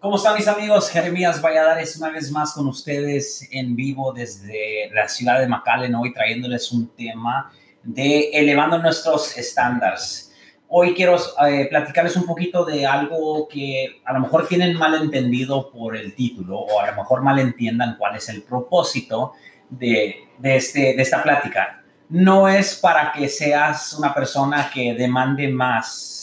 ¿Cómo están mis amigos? Jeremías Valladares una vez más con ustedes en vivo desde la ciudad de McAllen, hoy trayéndoles un tema de elevando nuestros estándares. Hoy quiero eh, platicarles un poquito de algo que a lo mejor tienen mal entendido por el título o a lo mejor mal entiendan cuál es el propósito de, de, este, de esta plática. No es para que seas una persona que demande más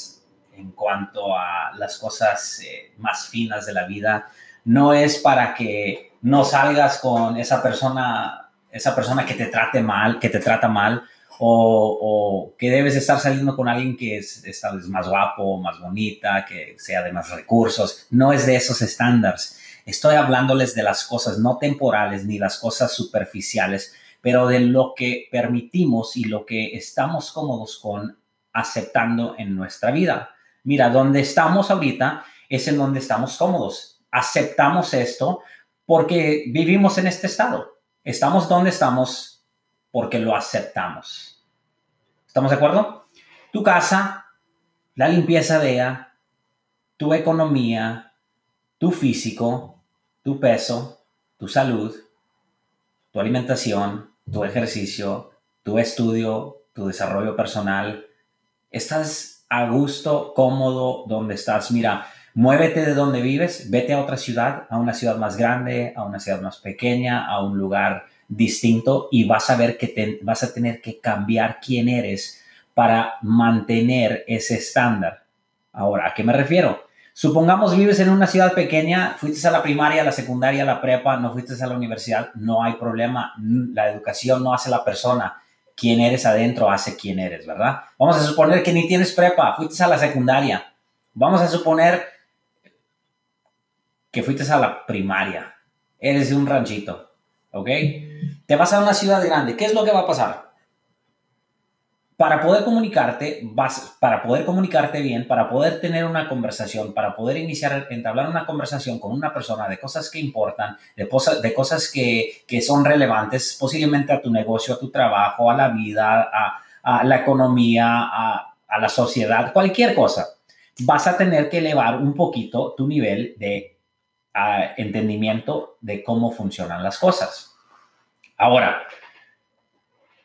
en cuanto a las cosas eh, más finas de la vida. No es para que no salgas con esa persona, esa persona que te trate mal, que te trata mal, o, que debes estar saliendo con alguien que es, más guapo, más bonita, que sea de más recursos. No es de esos estándares. Estoy hablándoles de las cosas no temporales ni las cosas superficiales, pero de lo que permitimos y lo que estamos cómodos con aceptando en nuestra vida mira, donde estamos ahorita es en donde estamos cómodos. Aceptamos esto porque vivimos en este estado. Estamos donde estamos porque lo aceptamos. ¿Estamos de acuerdo? Tu casa, la limpieza de ella, tu economía, tu físico, tu peso, tu salud, tu alimentación, tu ejercicio, tu estudio, tu desarrollo personal. Estás a gusto, cómodo, donde estás. Mira, muévete de donde vives, vete a otra ciudad, a una ciudad más grande, a una ciudad más pequeña, a un lugar distinto y vas a ver que vas a tener que cambiar quién eres para mantener ese estándar. Ahora, ¿a qué me refiero? Supongamos vives en una ciudad pequeña, fuiste a la primaria, la secundaria, la prepa, no fuiste a la universidad, no hay problema. La educación no hace la persona quién eres adentro hace quién eres, ¿verdad? Vamos a suponer que ni tienes prepa, fuiste a la secundaria. Vamos a suponer que fuiste a la primaria. Eres de un ranchito, ¿ok? Te vas a una ciudad grande. ¿Qué es lo que va a pasar? Para poder comunicarte, vas, para poder comunicarte bien, para poder tener una conversación, para poder iniciar, entablar una conversación con una persona de cosas que importan, de, cosas, que, que son relevantes posiblemente a tu negocio, a tu trabajo, a la vida, a, la economía, a, a, la sociedad, cualquier cosa, vas a tener que elevar un poquito tu nivel de entendimiento de cómo funcionan las cosas. Ahora,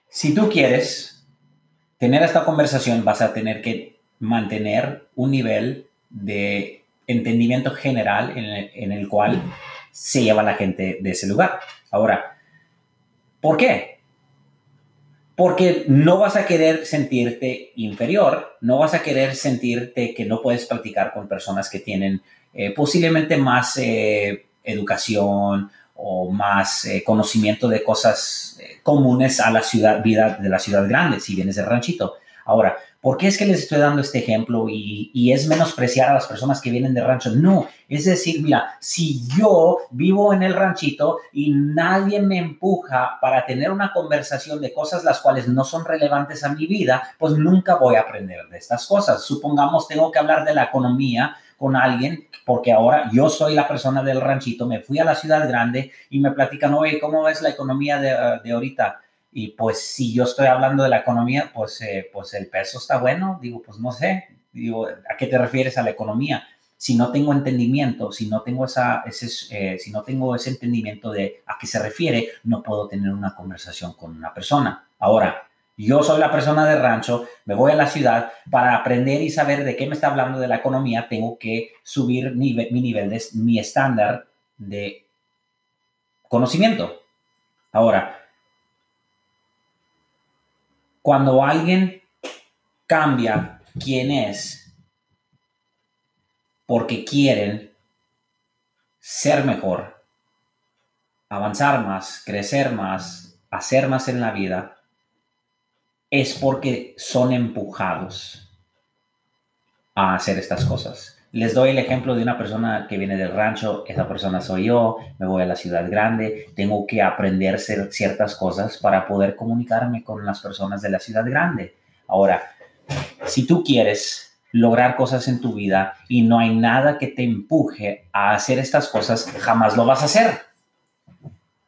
si tú quieres tener esta conversación vas a tener que mantener un nivel de entendimiento general en el, cual se lleva la gente de ese lugar. Ahora, ¿por qué? Porque no vas a querer sentirte inferior, no vas a querer sentirte que no puedes practicar con personas que tienen eh, posiblemente más eh, educación o más eh, conocimiento de cosas eh, comunes a la ciudad, vida de la ciudad grande, si vienes del ranchito. Ahora, ¿por qué es que les estoy dando este ejemplo y, y, es menospreciar a las personas que vienen de rancho? No, es decir, mira, si yo vivo en el ranchito y nadie me empuja para tener una conversación de cosas las cuales no son relevantes a mi vida, pues nunca voy a aprender de estas cosas. Supongamos, tengo que hablar de la economía con alguien, porque ahora yo soy la persona del ranchito, me fui a la ciudad grande y me platican, oye, ¿cómo ves la economía de, de ahorita? Y pues si yo estoy hablando de la economía, pues, eh, pues el peso está bueno, digo, pues no sé, digo, ¿a qué te refieres a la economía? Si no tengo entendimiento, si no tengo, esa, ese, eh, si no tengo ese entendimiento de a qué se refiere, no puedo tener una conversación con una persona. Ahora, yo soy la persona de rancho, me voy a la ciudad para aprender y saber de qué me está hablando de la economía, tengo que subir mi, nivel, de, mi estándar de conocimiento. Ahora, cuando alguien cambia quién es porque quieren ser mejor, avanzar más, crecer más, hacer más en la vida, es porque son empujados a hacer estas cosas. Les doy el ejemplo de una persona que viene del rancho, esa persona soy yo, me voy a la ciudad grande, tengo que aprender ciertas cosas para poder comunicarme con las personas de la ciudad grande. Ahora, si tú quieres lograr cosas en tu vida y no hay nada que te empuje a hacer estas cosas, jamás lo vas a hacer.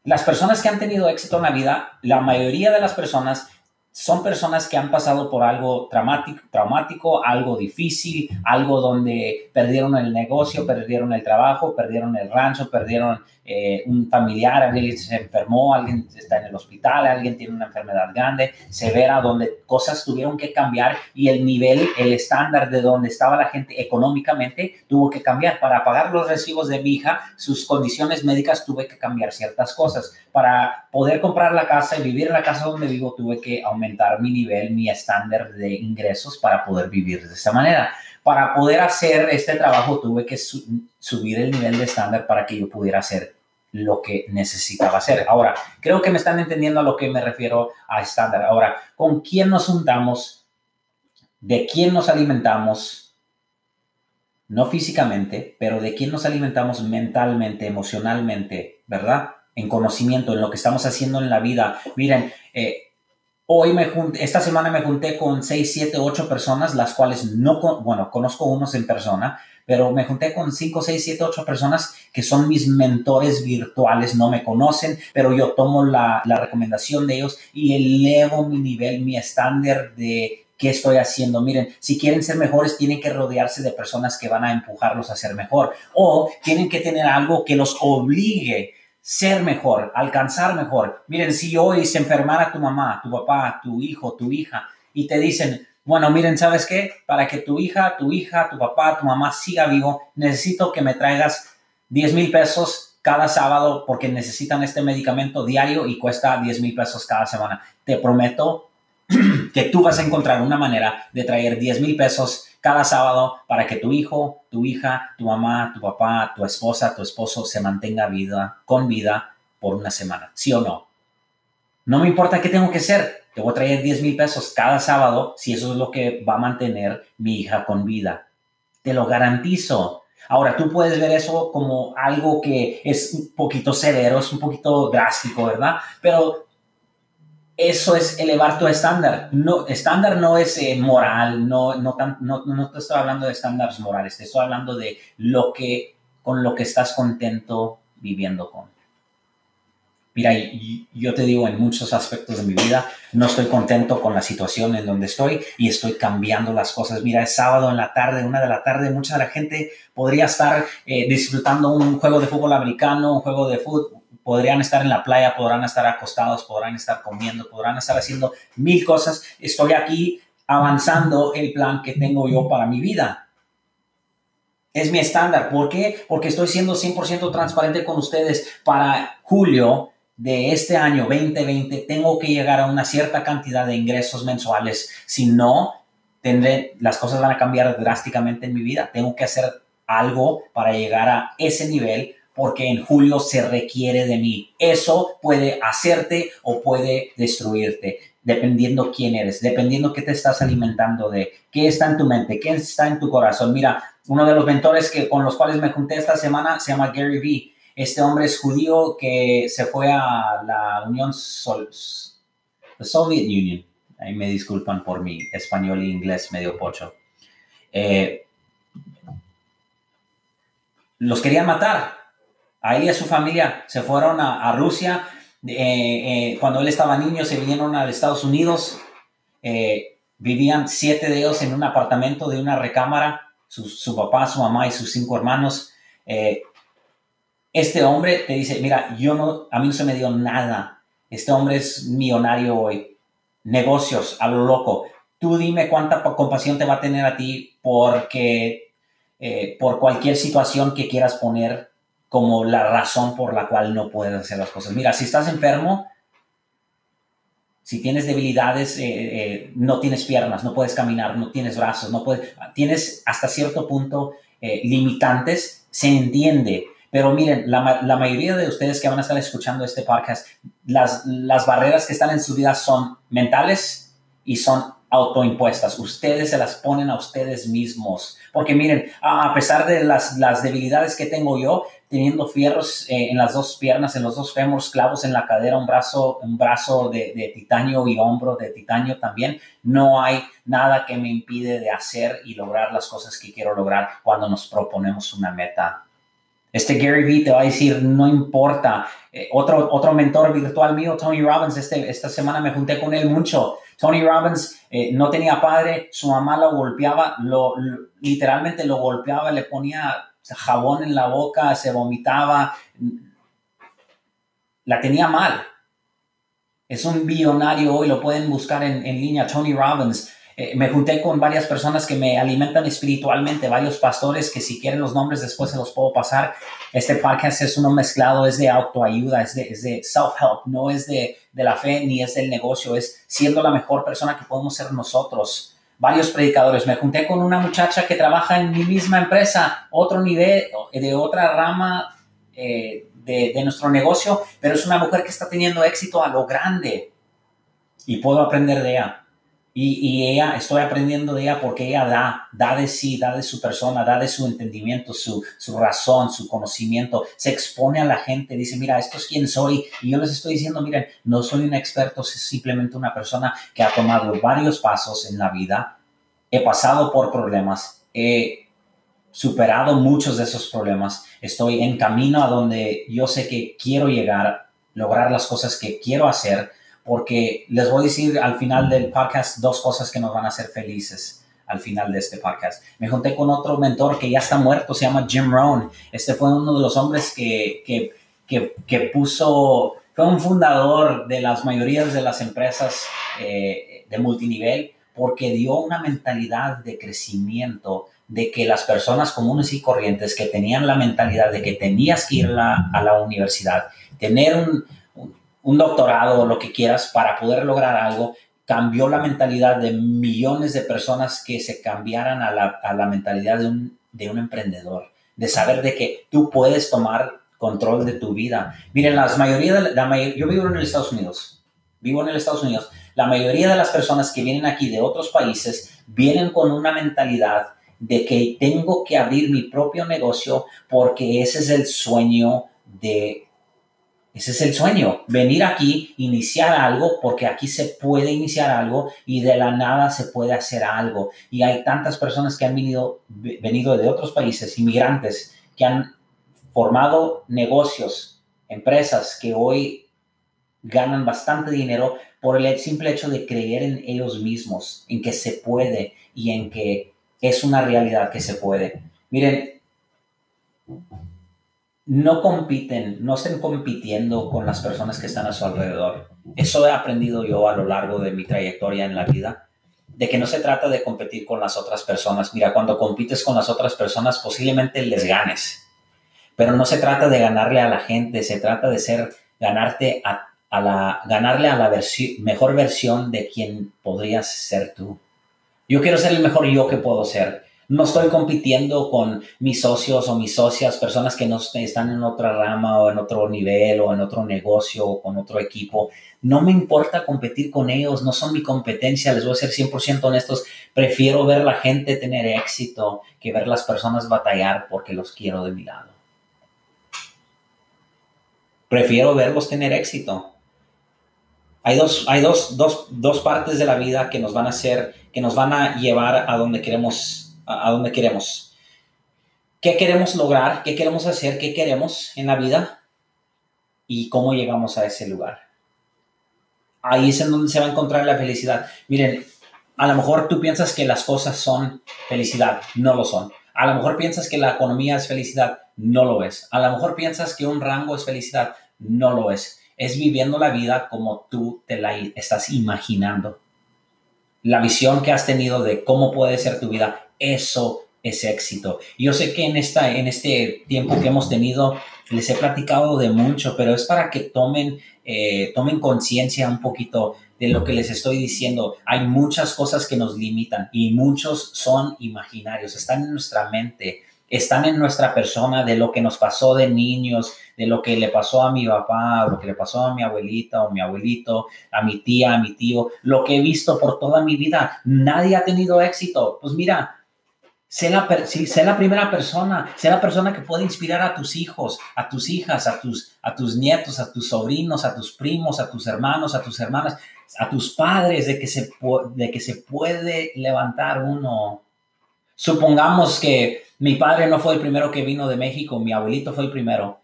Las personas que han tenido éxito en la vida, la mayoría de las personas son personas que han pasado por algo traumático, traumático, algo difícil, algo donde perdieron el negocio, perdieron el trabajo, perdieron el rancho, perdieron eh, un familiar, alguien se enfermó, alguien está en el hospital, alguien tiene una enfermedad grande, severa, donde cosas tuvieron que cambiar y el nivel, el estándar de donde estaba la gente económicamente tuvo que cambiar. Para pagar los recibos de mi hija, sus condiciones médicas tuve que cambiar ciertas cosas. Para poder comprar la casa y vivir en la casa donde vivo, tuve que aumentar mi nivel, mi estándar de ingresos para poder vivir de esta manera. Para poder hacer este trabajo tuve que subir el nivel de estándar para que yo pudiera hacer lo que necesitaba hacer. Ahora, creo que me están entendiendo a lo que me refiero a estándar. Ahora, ¿con quién nos juntamos? ¿De quién nos alimentamos? No físicamente, pero de quién nos alimentamos mentalmente, emocionalmente, ¿verdad? En conocimiento, en lo que estamos haciendo en la vida. Miren, eh, Hoy me junté, esta semana me junté con 6, 7, 8 personas, las cuales no, bueno, conozco unos en persona, pero me junté con 5, 6, 7, 8 personas que son mis mentores virtuales, no me conocen, pero yo tomo la, la recomendación de ellos y elevo mi nivel, mi estándar de qué estoy haciendo. Miren, si quieren ser mejores, tienen que rodearse de personas que van a empujarlos a ser mejor o tienen que tener algo que los obligue ser mejor, alcanzar mejor. Miren, si hoy se enfermara tu mamá, tu papá, tu hijo, tu hija, y te dicen, bueno, miren, ¿sabes qué? Para que tu hija, tu hija, tu papá, tu mamá siga vivo, necesito que me traigas 10 mil pesos cada sábado porque necesitan este medicamento diario y cuesta 10 mil pesos cada semana. Te prometo que tú vas a encontrar una manera de traer 10 mil pesos cada sábado para que tu hijo, tu hija, tu mamá, tu papá, tu esposa, tu esposo se mantenga vida, con vida por una semana. ¿Sí o no? No me importa qué tengo que hacer. Te voy a traer 10 mil pesos cada sábado si eso es lo que va a mantener mi hija con vida. Te lo garantizo. Ahora, tú puedes ver eso como algo que es un poquito severo, es un poquito drástico, ¿verdad? Pero eso es elevar tu estándar. No, estándar no es eh, moral, no, no, no, no, te estoy hablando de estándares morales, te estoy hablando de lo que, con lo que estás contento viviendo con. Mira, yo te digo, en muchos aspectos de mi vida, no estoy contento con la situación en donde estoy y estoy cambiando las cosas. Mira, es sábado en la tarde, una de la tarde, mucha de la gente podría estar eh, disfrutando un juego de fútbol americano, un juego de fútbol, podrían estar en la playa, podrán estar acostados, podrán estar comiendo, podrán estar haciendo mil cosas. Estoy aquí avanzando el plan que tengo yo para mi vida. Es mi estándar. ¿Por qué? Porque estoy siendo 100% transparente con ustedes. Para julio de este año 2020 tengo que llegar a una cierta cantidad de ingresos mensuales. Si no, tendré, las cosas van a cambiar drásticamente en mi vida. Tengo que hacer algo para llegar a ese nivel porque en julio se requiere de mí. Eso puede hacerte o puede destruirte, dependiendo quién eres, dependiendo qué te estás alimentando de, qué está en tu mente, qué está en tu corazón. Mira, uno de los mentores que, con los cuales me junté esta semana se llama Gary Vee. Este hombre es judío que se fue a la Unión Sol, Soviet Union. Ahí me disculpan por mi español e inglés medio pocho. Eh, los querían matar a él y a su familia se fueron a, Rusia. Eh, eh, cuando él estaba niño se vinieron a Estados Unidos. Eh, vivían siete de ellos en un apartamento de una recámara. Su, papá, su mamá y sus cinco hermanos. este hombre te dice, mira, yo no, a mí no se me dio nada. Este hombre es millonario hoy. Negocios a lo loco. Tú dime cuánta compasión te va a tener a ti porque por cualquier situación que quieras poner como la razón por la cual no puedes hacer las cosas. Mira, si estás enfermo, si tienes debilidades, eh, eh, no tienes piernas, no puedes caminar, no tienes brazos, no puedes, tienes hasta cierto punto eh, limitantes, se entiende. Pero miren, la, la, mayoría de ustedes que van a estar escuchando este podcast, las, las barreras que están en su vida son mentales y son autoimpuestas. Ustedes se las ponen a ustedes mismos. Porque miren, a pesar de las, las debilidades que tengo yo, teniendo fierros eh, en las dos piernas, en los dos fémurs, clavos en la cadera, un brazo, un brazo de, titanio y hombro de titanio también, no hay nada que me impide de hacer y lograr las cosas que quiero lograr cuando nos proponemos una meta. Este Gary Vee te va a decir, no importa. Eh, otro, otro mentor virtual mío, Tony Robbins, este, esta semana me junté con él mucho. Tony Robbins eh, no tenía padre, su mamá lo golpeaba, lo, literalmente lo golpeaba, le ponía jabón en la boca, se vomitaba, la tenía mal. Es un billonario hoy, lo pueden buscar en, en línea, Tony Robbins. Eh, me junté con varias personas que me alimentan espiritualmente, varios pastores que si quieren los nombres después se los puedo pasar. Este podcast es uno mezclado, es de autoayuda, es de, es de self-help, no es de, de la fe ni es del negocio, es siendo la mejor persona que podemos ser nosotros. Varios predicadores. Me junté con una muchacha que trabaja en mi misma empresa, otro nivel, de otra rama eh, de, de nuestro negocio, pero es una mujer que está teniendo éxito a lo grande y puedo aprender de ella y, ella, estoy aprendiendo de ella porque ella da, da de sí, da de su persona, da de su entendimiento, su, su razón, su conocimiento, se expone a la gente, dice, mira, esto es quien soy. Y yo les estoy diciendo, miren, no soy un experto, soy simplemente una persona que ha tomado varios pasos en la vida, he pasado por problemas, he superado muchos de esos problemas, estoy en camino a donde yo sé que quiero llegar, lograr las cosas que quiero hacer porque les voy a decir al final del podcast dos cosas que nos van a hacer felices al final de este podcast. Me junté con otro mentor que ya está muerto, se llama Jim Rohn. Este fue uno de los hombres que, que, que, puso, fue un fundador de las mayorías de las empresas eh, de multinivel porque dio una mentalidad de crecimiento de que las personas comunes y corrientes que tenían la mentalidad de que tenías que ir a la universidad, tener un, un doctorado o lo que quieras para poder lograr algo, cambió la mentalidad de millones de personas que se cambiaran a la, mentalidad de un, de un emprendedor, de saber de que tú puedes tomar control de tu vida. Miren, las mayoría de la, yo vivo en los Estados Unidos, vivo en los Estados Unidos. La mayoría de las personas que vienen aquí de otros países vienen con una mentalidad de que tengo que abrir mi propio negocio porque ese es el sueño de ese es el sueño, venir aquí, iniciar algo, porque aquí se puede iniciar algo y de la nada se puede hacer algo. Y hay tantas personas que han venido, de otros países, inmigrantes, que han formado negocios, empresas que hoy ganan bastante dinero por el simple hecho de creer en ellos mismos, en que se puede y en que es una realidad que se puede. Miren, no compiten, no estén compitiendo con las personas que están a su alrededor. Eso he aprendido yo a lo largo de mi trayectoria en la vida, de que no se trata de competir con las otras personas. Mira, cuando compites con las otras personas posiblemente les ganes, pero no se trata de ganarle a la gente, se trata de ser, ganarte a, la, ganarle a la mejor versión de quien podrías ser tú. Yo quiero ser el mejor yo que puedo ser no estoy compitiendo con mis socios o mis socias, personas que no están en otra rama o en otro nivel o en otro negocio o con otro equipo. No me importa competir con ellos, no son mi competencia, les voy a ser 100% honestos. Prefiero ver la gente tener éxito que ver las personas batallar porque los quiero de mi lado. Prefiero verlos tener éxito. Hay dos, hay dos, dos, dos partes de la vida que nos van a hacer, que nos van a llevar a donde queremos a, dónde queremos. ¿Qué queremos lograr? ¿Qué queremos hacer? ¿Qué queremos en la vida? ¿Y cómo llegamos a ese lugar? Ahí es en donde se va a encontrar la felicidad. Miren, a lo mejor tú piensas que las cosas son felicidad, no lo son. A lo mejor piensas que la economía es felicidad, no lo es. A lo mejor piensas que un rango es felicidad, no lo es. Es viviendo la vida como tú te la estás imaginando. La visión que has tenido de cómo puede ser tu vida eso es éxito. Yo sé que en, esta, en este tiempo que hemos tenido les he platicado de mucho, pero es para que tomen, eh, tomen conciencia un poquito de lo que les estoy diciendo. Hay muchas cosas que nos limitan y muchos son imaginarios, están en nuestra mente, están en nuestra persona de lo que nos pasó de niños, de lo que le pasó a mi papá, lo que le pasó a mi abuelita o mi abuelito, a mi tía, a mi tío, lo que he visto por toda mi vida. Nadie ha tenido éxito. Pues mira, Sé la, la primera persona, sé la persona que puede inspirar a tus hijos, a tus hijas, a tus, a tus nietos, a tus sobrinos, a tus primos, a tus hermanos, a tus hermanas, a tus padres, de que se, de que se puede levantar uno. Supongamos que mi padre no fue el primero que vino de México, mi abuelito fue el primero.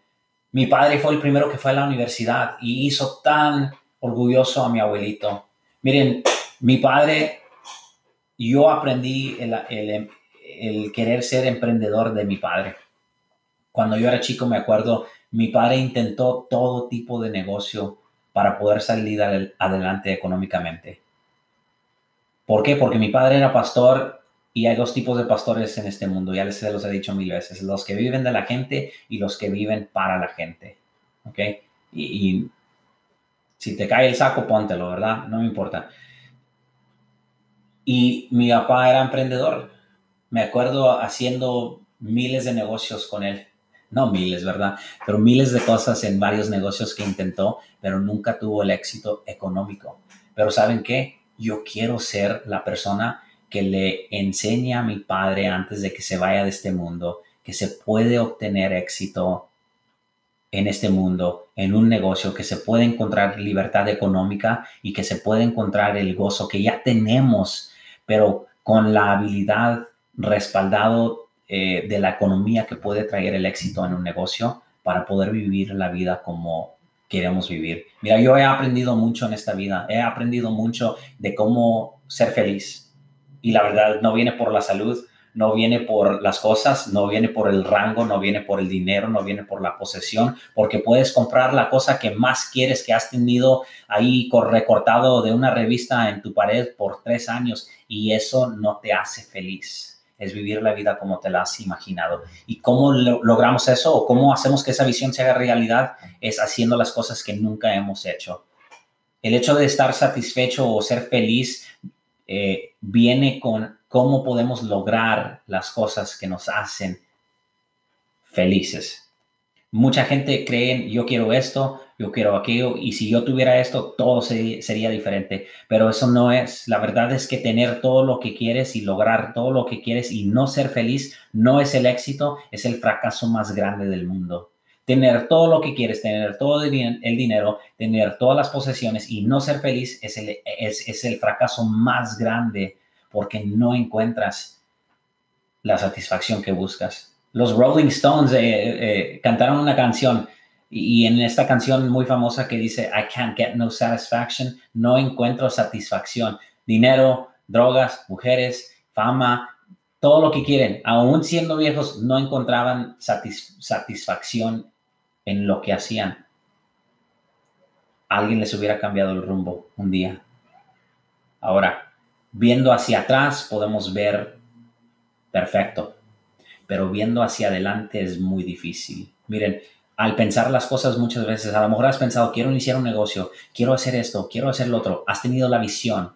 Mi padre fue el primero que fue a la universidad y hizo tan orgulloso a mi abuelito. Miren, Mi padre, yo aprendí el querer ser emprendedor de mi padre. Cuando yo era chico, me acuerdo, mi padre intentó todo tipo de negocio para poder salir adelante económicamente. ¿Por qué? Porque mi padre era pastor y hay dos tipos de pastores en este mundo, ya les los he dicho mil veces, los que viven de la gente y los que viven para la gente. ¿Ok? Y, y si te cae el saco, póntelo, ¿verdad? No me importa. Y mi papá era emprendedor. Me acuerdo haciendo miles de negocios con él no miles, ¿verdad? Pero miles de cosas en varios negocios que intentó, pero nunca tuvo el éxito económico. Pero ¿saben qué? Yo quiero ser la persona que le enseñe a mi padre antes de que se vaya de este mundo que se puede obtener éxito en este mundo, en un negocio, que se puede encontrar libertad económica y que se puede encontrar el gozo que ya tenemos, pero con la habilidad respaldado eh, de la economía que puede traer el éxito en un negocio para poder vivir la vida como queremos vivir. Mira, yo he aprendido mucho en esta vida, he aprendido mucho de cómo ser feliz. Y la verdad, no viene por la salud, no viene por las cosas, no viene por el rango, no viene por el dinero, no viene por la posesión, porque puedes comprar la cosa que más quieres que has tenido ahí recortado de una revista en tu pared por tres años y eso no te hace feliz es vivir la vida como te la has imaginado. ¿Y cómo logramos eso o cómo hacemos que esa visión se haga realidad? Es haciendo las cosas que nunca hemos hecho. El hecho de estar satisfecho o ser feliz eh, viene con cómo podemos lograr las cosas que nos hacen felices. Mucha gente cree, yo quiero esto, yo quiero aquello, y si yo tuviera esto, todo sería, diferente. Pero eso no es. La verdad es que tener todo lo que quieres y lograr todo lo que quieres y no ser feliz no es el éxito, es el fracaso más grande del mundo. Tener todo lo que quieres, tener todo el dinero, tener todas las posesiones y no ser feliz es el, es el fracaso más grande porque no encuentras la satisfacción que buscas. Los Rolling Stones eh, eh, cantaron una canción y en esta canción muy famosa que dice, I can't get no satisfaction, no encuentro satisfacción. Dinero, drogas, mujeres, fama, todo lo que quieren. Aún siendo viejos, no encontraban satisfacción en lo que hacían. Alguien les hubiera cambiado el rumbo un día. Ahora, viendo hacia atrás, podemos ver perfecto, pero viendo hacia adelante es muy difícil. Miren, al pensar las cosas muchas veces, a lo mejor has pensado, quiero iniciar un negocio, quiero hacer esto, quiero hacer lo otro, has tenido la visión,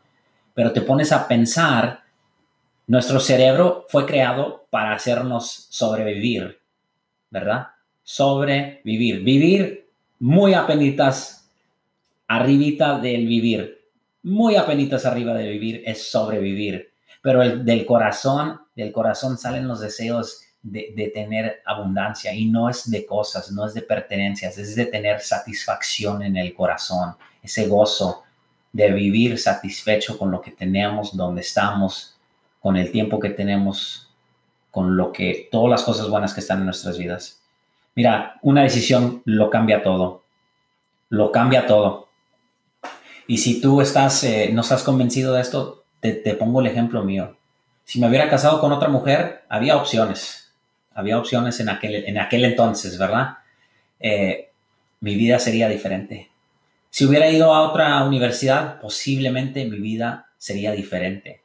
pero te pones a pensar, nuestro cerebro fue creado para hacernos sobrevivir, ¿verdad? Sobrevivir, vivir muy apenitas arribita del vivir, muy apenitas arriba de vivir es sobrevivir, pero el, del corazón, del corazón salen los deseos de, tener abundancia y no es de cosas, no es de pertenencias, es de tener satisfacción en el corazón, ese gozo de vivir satisfecho con lo que tenemos, donde estamos, con el tiempo que tenemos, con lo que, todas las cosas buenas que están en nuestras vidas. Mira, una decisión lo cambia todo, lo cambia todo. Y si tú estás, eh, no estás convencido de esto, te, te pongo el ejemplo mío. Si me hubiera casado con otra mujer, había opciones había opciones en aquel, en aquel entonces, ¿verdad? Eh, mi vida sería diferente. Si hubiera ido a otra universidad, posiblemente mi vida sería diferente.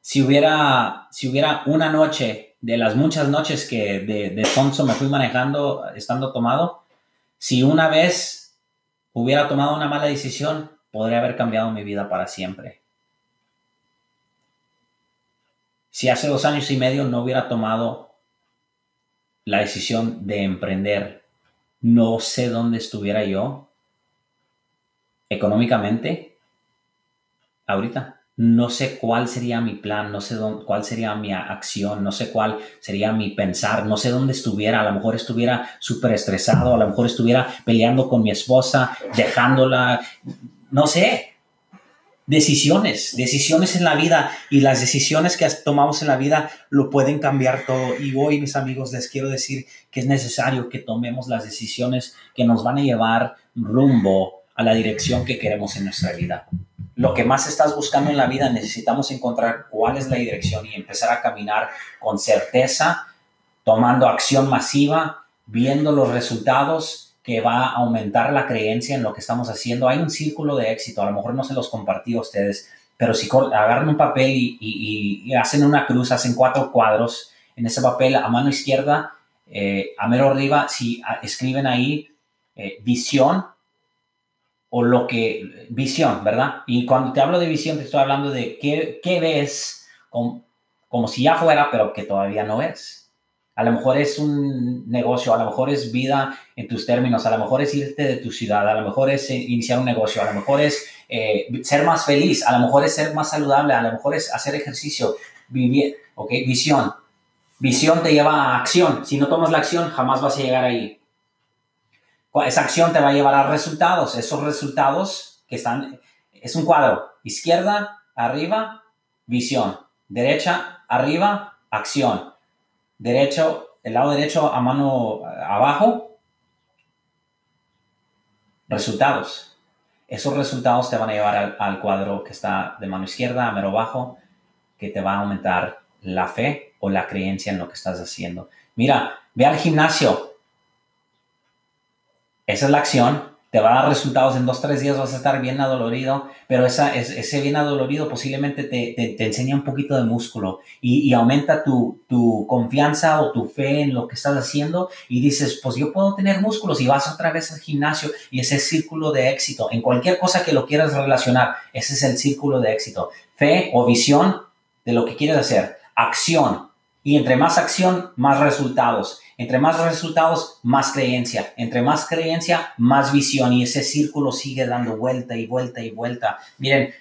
Si hubiera, si hubiera una noche de las muchas noches que de, de Sonso me fui manejando estando tomado, si una vez hubiera tomado una mala decisión, podría haber cambiado mi vida para siempre. Si hace dos años y medio no hubiera tomado la decisión de emprender, no sé dónde estuviera yo económicamente ahorita. No sé cuál sería mi plan, no sé cuál sería mi acción, no sé cuál sería mi pensar, no sé dónde estuviera. A lo mejor estuviera súper estresado, a lo mejor estuviera peleando con mi esposa, dejándola, no sé decisiones, decisiones en la vida y las decisiones que tomamos en la vida lo pueden cambiar todo. Y hoy, mis amigos, les quiero decir que es necesario que tomemos las decisiones que nos van a llevar rumbo a la dirección que queremos en nuestra vida. lo que más estás buscando en la vida, necesitamos encontrar cuál es la dirección y empezar a caminar con certeza, tomando acción masiva, viendo los resultados que va a aumentar la creencia en lo que estamos haciendo. Hay un círculo de éxito, a lo mejor no se los compartí a ustedes, pero si agarran un papel y, hacen una cruz, hacen cuatro cuadros, en ese papel a mano izquierda, eh, a mero arriba, si escriben ahí eh, visión, o lo que, visión, ¿verdad? Y cuando te hablo de visión, te estoy hablando de qué, qué ves como, como, si ya fuera, pero que todavía no es. A lo mejor es un negocio, a lo mejor es vida en tus términos, a lo mejor es irte de tu ciudad, a lo mejor es iniciar un negocio, a lo mejor es eh, ser más feliz, a lo mejor es ser más saludable, a lo mejor es hacer ejercicio, vivir, ¿ok? Visión. Visión te lleva a acción. Si no tomas la acción, jamás vas a llegar ahí. Esa acción te va a llevar a resultados. Esos resultados que están, es un cuadro. Izquierda, arriba, visión. Derecha, arriba, acción. Derecho, el lado derecho a mano abajo, resultados. Esos resultados te van a llevar al, cuadro que está de mano izquierda a mero abajo, que te va a aumentar la fe o la creencia en lo que estás haciendo. Mira, ve al gimnasio, esa es la acción, te va a dar resultados en dos, tres días, vas a estar bien adolorido, pero esa, ese bien adolorido posiblemente te, te, enseña un poquito de músculo y, aumenta tu, tu, confianza o tu fe en lo que estás haciendo y dices, pues yo puedo tener músculos y vas otra vez al gimnasio y ese círculo de éxito. En cualquier cosa que lo quieras relacionar, ese es el círculo de éxito. Fe o visión de lo que quieres hacer, acción. Y entre más acción, más resultados. Entre más resultados, más creencia. Entre más creencia, más visión. Y ese círculo sigue dando vuelta y vuelta y vuelta. Miren,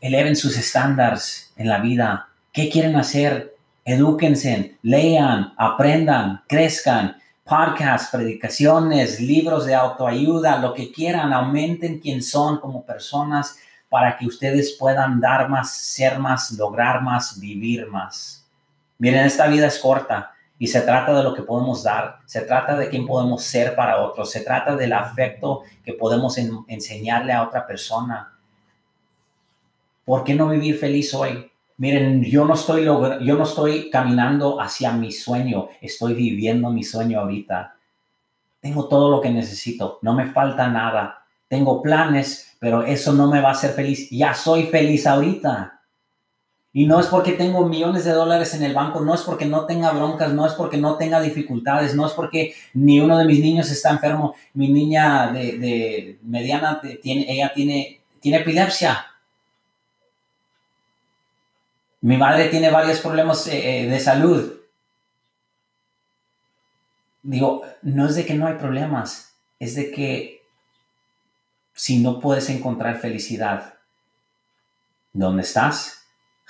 eleven sus estándares en la vida. ¿Qué quieren hacer? Edúquense, lean, aprendan, crezcan. Podcasts, predicaciones, libros de autoayuda, lo que quieran, aumenten quién son como personas para que ustedes puedan dar más, ser más, lograr más, vivir más. Miren, esta vida es corta y se trata de lo que podemos dar, se trata de quién podemos ser para otros, se trata del afecto que podemos enseñarle a otra persona. ¿Por qué no vivir feliz hoy? Miren, yo no estoy yo no estoy caminando hacia mi sueño, estoy viviendo mi sueño ahorita. Tengo todo lo que necesito, no me falta nada. Tengo planes, pero eso no me va a hacer feliz. Ya soy feliz ahorita. Y no es porque tengo millones de dólares en el banco, no es porque no tenga broncas, no es porque no tenga dificultades, no es porque ni uno de mis niños está enfermo. Mi niña de, mediana tiene, ella tiene, tiene epilepsia. Mi madre tiene varios problemas eh, eh, de salud. Digo, no es de que no hay problemas, es de que si no puedes encontrar felicidad, ¿dónde estás?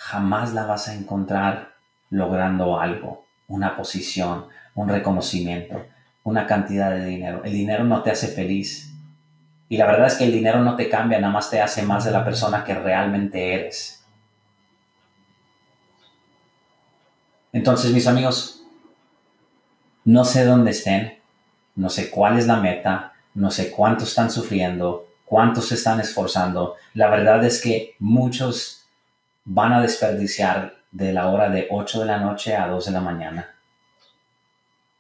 jamás la vas a encontrar logrando algo, una posición, un reconocimiento, una cantidad de dinero. El dinero no te hace feliz. Y la verdad es que el dinero no te cambia, nada más te hace más de la persona que realmente eres. Entonces, mis amigos, no sé dónde estén, no sé cuál es la meta, no sé cuánto están sufriendo, cuántos se están esforzando. La verdad es que muchos van a desperdiciar de la hora de 8 de la noche a 2 de la mañana.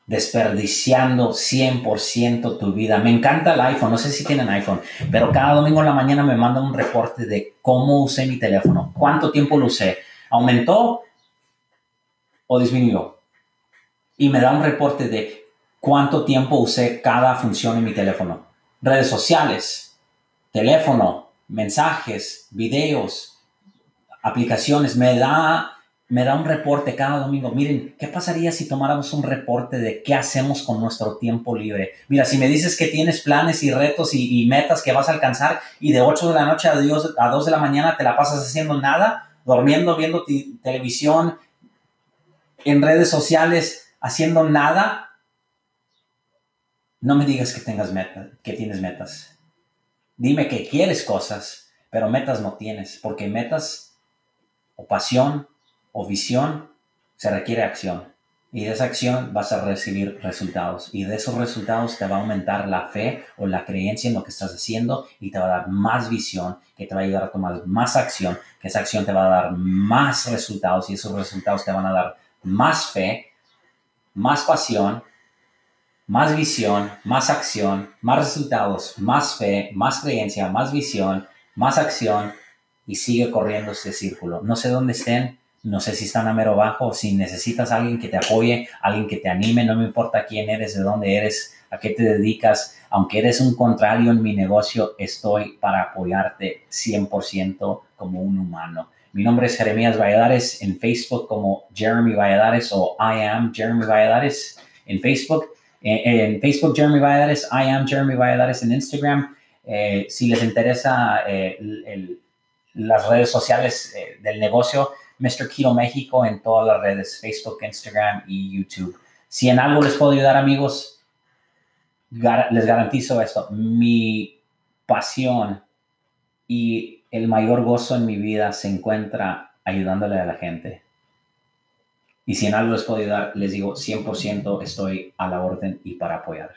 Desperdiciando 100% tu vida. Me encanta el iPhone, no sé si tienen iPhone, pero cada domingo en la mañana me mandan un reporte de cómo usé mi teléfono, cuánto tiempo lo usé, aumentó o disminuyó. Y me da un reporte de cuánto tiempo usé cada función en mi teléfono. Redes sociales, teléfono, mensajes, videos, aplicaciones, me da, me da un reporte cada domingo. Miren, ¿qué pasaría si tomáramos un reporte de qué hacemos con nuestro tiempo libre? Mira, si me dices que tienes planes y retos y, metas que vas a alcanzar y de 8 de la noche a, Dios, a 2 de la mañana te la pasas haciendo nada, durmiendo, viendo televisión, en redes sociales, haciendo nada, no me digas que tengas metas, que tienes metas. Dime que quieres cosas, pero metas no tienes, porque metas o pasión o visión, se requiere acción. Y de esa acción vas a recibir resultados. Y de esos resultados te va a aumentar la fe o la creencia en lo que estás haciendo y te va a dar más visión, que te va a ayudar a tomar más acción, que esa acción te va a dar más resultados y esos resultados te van a dar más fe, más pasión, más visión, más acción, más resultados, más fe, más creencia, más visión, más acción y sigue corriendo este círculo. No sé dónde estén, no sé si están a mero bajo, si necesitas a alguien que te apoye, alguien que te anime, no me importa quién eres, de dónde eres, a qué te dedicas, aunque eres un contrario en mi negocio, estoy para apoyarte 100% como un humano. Mi nombre es Jeremías Valladares en Facebook como Jeremy Valladares o I am Jeremy Valladares en Facebook. En, Facebook Jeremy Valladares, I am Jeremy Valladares en Instagram. Eh, si les interesa eh, las redes sociales eh, del negocio, Mr. Keto México en todas las redes, Facebook, Instagram y YouTube. Si en algo les puedo ayudar, amigos, les garantizo esto. Mi pasión y el mayor gozo en mi vida se encuentra ayudándole a la gente. Y si en algo les puedo ayudar, les digo 100% estoy a la orden y para apoyar.